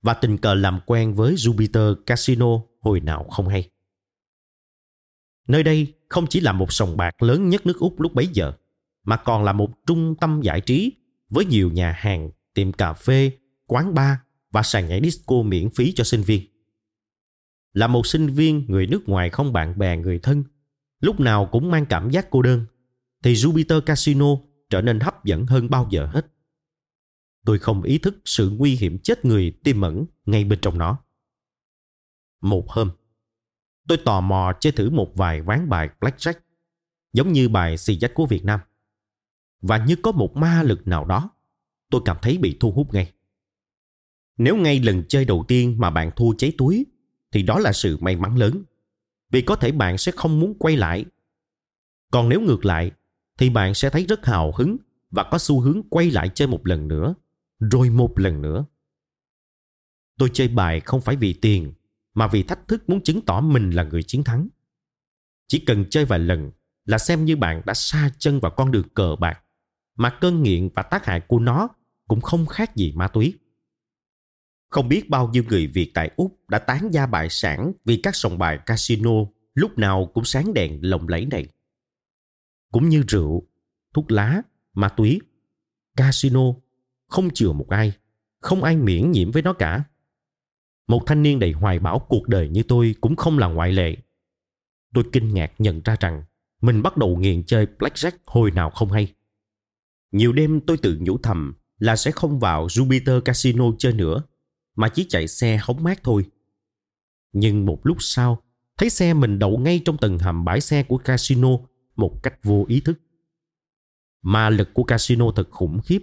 và tình cờ làm quen với Jupiter Casino hồi nào không hay. Nơi đây không chỉ là một sòng bạc lớn nhất nước Úc lúc bấy giờ, mà còn là một trung tâm giải trí với nhiều nhà hàng, tiệm cà phê, quán bar và sàn nhảy disco miễn phí cho sinh viên. Là một sinh viên người nước ngoài không bạn bè người thân, lúc nào cũng mang cảm giác cô đơn, thì Jupiter Casino trở nên hấp dẫn hơn bao giờ hết. Tôi không ý thức sự nguy hiểm chết người tiềm ẩn ngay bên trong nó. Một hôm, tôi tò mò chơi thử một vài ván bài blackjack, giống như bài xì dách của Việt Nam. Và như có một ma lực nào đó, tôi cảm thấy bị thu hút ngay. Nếu ngay lần chơi đầu tiên mà bạn thua cháy túi, thì đó là sự may mắn lớn. Vì có thể bạn sẽ không muốn quay lại. Còn nếu ngược lại, thì bạn sẽ thấy rất hào hứng và có xu hướng quay lại chơi một lần nữa, rồi một lần nữa. Tôi chơi bài không phải vì tiền, mà vì thách thức muốn chứng tỏ mình là người chiến thắng. Chỉ cần chơi vài lần là xem như bạn đã xa chân vào con đường cờ bạc, mà cơn nghiện và tác hại của nó cũng không khác gì ma túy. Không biết bao nhiêu người Việt tại Úc đã tán gia bại sản vì các sòng bài casino lúc nào cũng sáng đèn lộng lẫy này. Cũng như rượu, thuốc lá, ma túy, casino, không chừa một ai, không ai miễn nhiễm với nó cả. Một thanh niên đầy hoài bão cuộc đời như tôi cũng không là ngoại lệ. Tôi kinh ngạc nhận ra rằng mình bắt đầu nghiện chơi blackjack hồi nào không hay. Nhiều đêm tôi tự nhủ thầm là sẽ không vào Jupiter Casino chơi nữa, mà chỉ chạy xe hóng mát thôi. Nhưng một lúc sau, thấy xe mình đậu ngay trong tầng hầm bãi xe của casino một cách vô ý thức. Ma lực của casino thật khủng khiếp.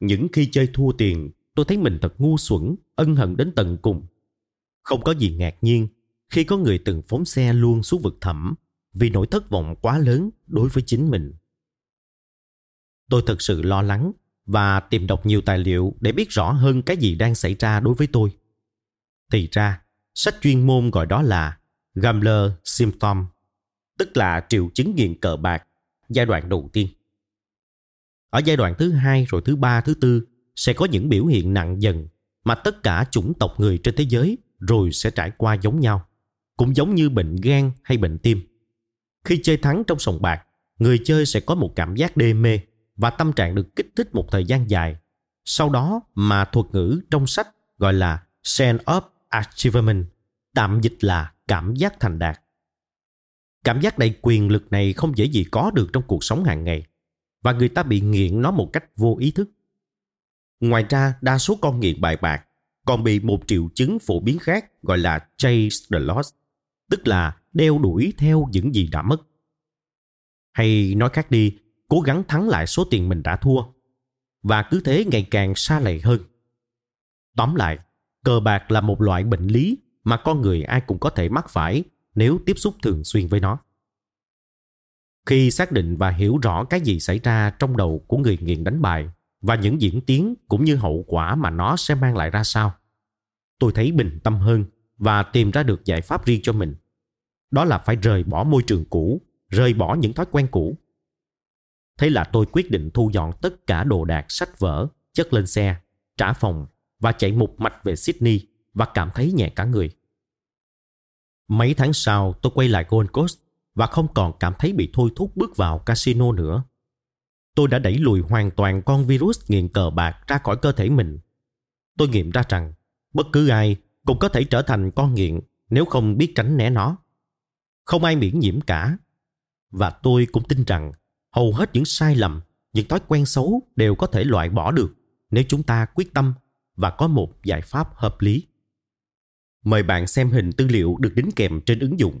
Những khi chơi thua tiền, tôi thấy mình thật ngu xuẩn, ân hận đến tận cùng. Không có gì ngạc nhiên khi có người từng phóng xe luôn xuống vực thẳm vì nỗi thất vọng quá lớn đối với chính mình. Tôi thật sự lo lắng và tìm đọc nhiều tài liệu để biết rõ hơn cái gì đang xảy ra đối với tôi. Thì ra, sách chuyên môn gọi đó là Gambler Symptom, tức là triệu chứng nghiện cờ bạc giai đoạn đầu tiên. Ở giai đoạn thứ hai rồi thứ ba thứ tư sẽ có những biểu hiện nặng dần mà tất cả chủng tộc người trên thế giới rồi sẽ trải qua giống nhau. Cũng giống như bệnh gan hay bệnh tim. Khi chơi thắng trong sòng bạc, người chơi sẽ có một cảm giác đê mê và tâm trạng được kích thích một thời gian dài. Sau đó mà thuật ngữ trong sách gọi là sense of achievement, tạm dịch là cảm giác thành đạt. Cảm giác đầy quyền lực này không dễ gì có được trong cuộc sống hàng ngày và người ta bị nghiện nó một cách vô ý thức. Ngoài ra, đa số con nghiện bài bạc còn bị một triệu chứng phổ biến khác gọi là chase the loss, tức là đeo đuổi theo những gì đã mất. Hay nói khác đi, cố gắng thắng lại số tiền mình đã thua và cứ thế ngày càng xa lầy hơn. Tóm lại, cờ bạc là một loại bệnh lý mà con người ai cũng có thể mắc phải nếu tiếp xúc thường xuyên với nó. Khi xác định và hiểu rõ cái gì xảy ra trong đầu của người nghiện đánh bài, và những diễn tiến cũng như hậu quả mà nó sẽ mang lại ra sao? Tôi thấy bình tâm hơn và tìm ra được giải pháp riêng cho mình. Đó là phải rời bỏ môi trường cũ, rời bỏ những thói quen cũ. Thế là tôi quyết định thu dọn tất cả đồ đạc, sách vở, chất lên xe, trả phòng và chạy một mạch về sydney và cảm thấy nhẹ cả người. Mấy tháng sau, tôi quay lại gold coast và không còn cảm thấy bị thôi thúc bước vào casino nữa tôi đã đẩy lùi hoàn toàn con virus nghiện cờ bạc ra khỏi cơ thể mình. Tôi nghiệm ra rằng, bất cứ ai cũng có thể trở thành con nghiện nếu không biết tránh né nó. Không ai miễn nhiễm cả. Và tôi cũng tin rằng, hầu hết những sai lầm, những thói quen xấu đều có thể loại bỏ được nếu chúng ta quyết tâm và có một giải pháp hợp lý. Mời bạn xem hình tư liệu được đính kèm trên ứng dụng.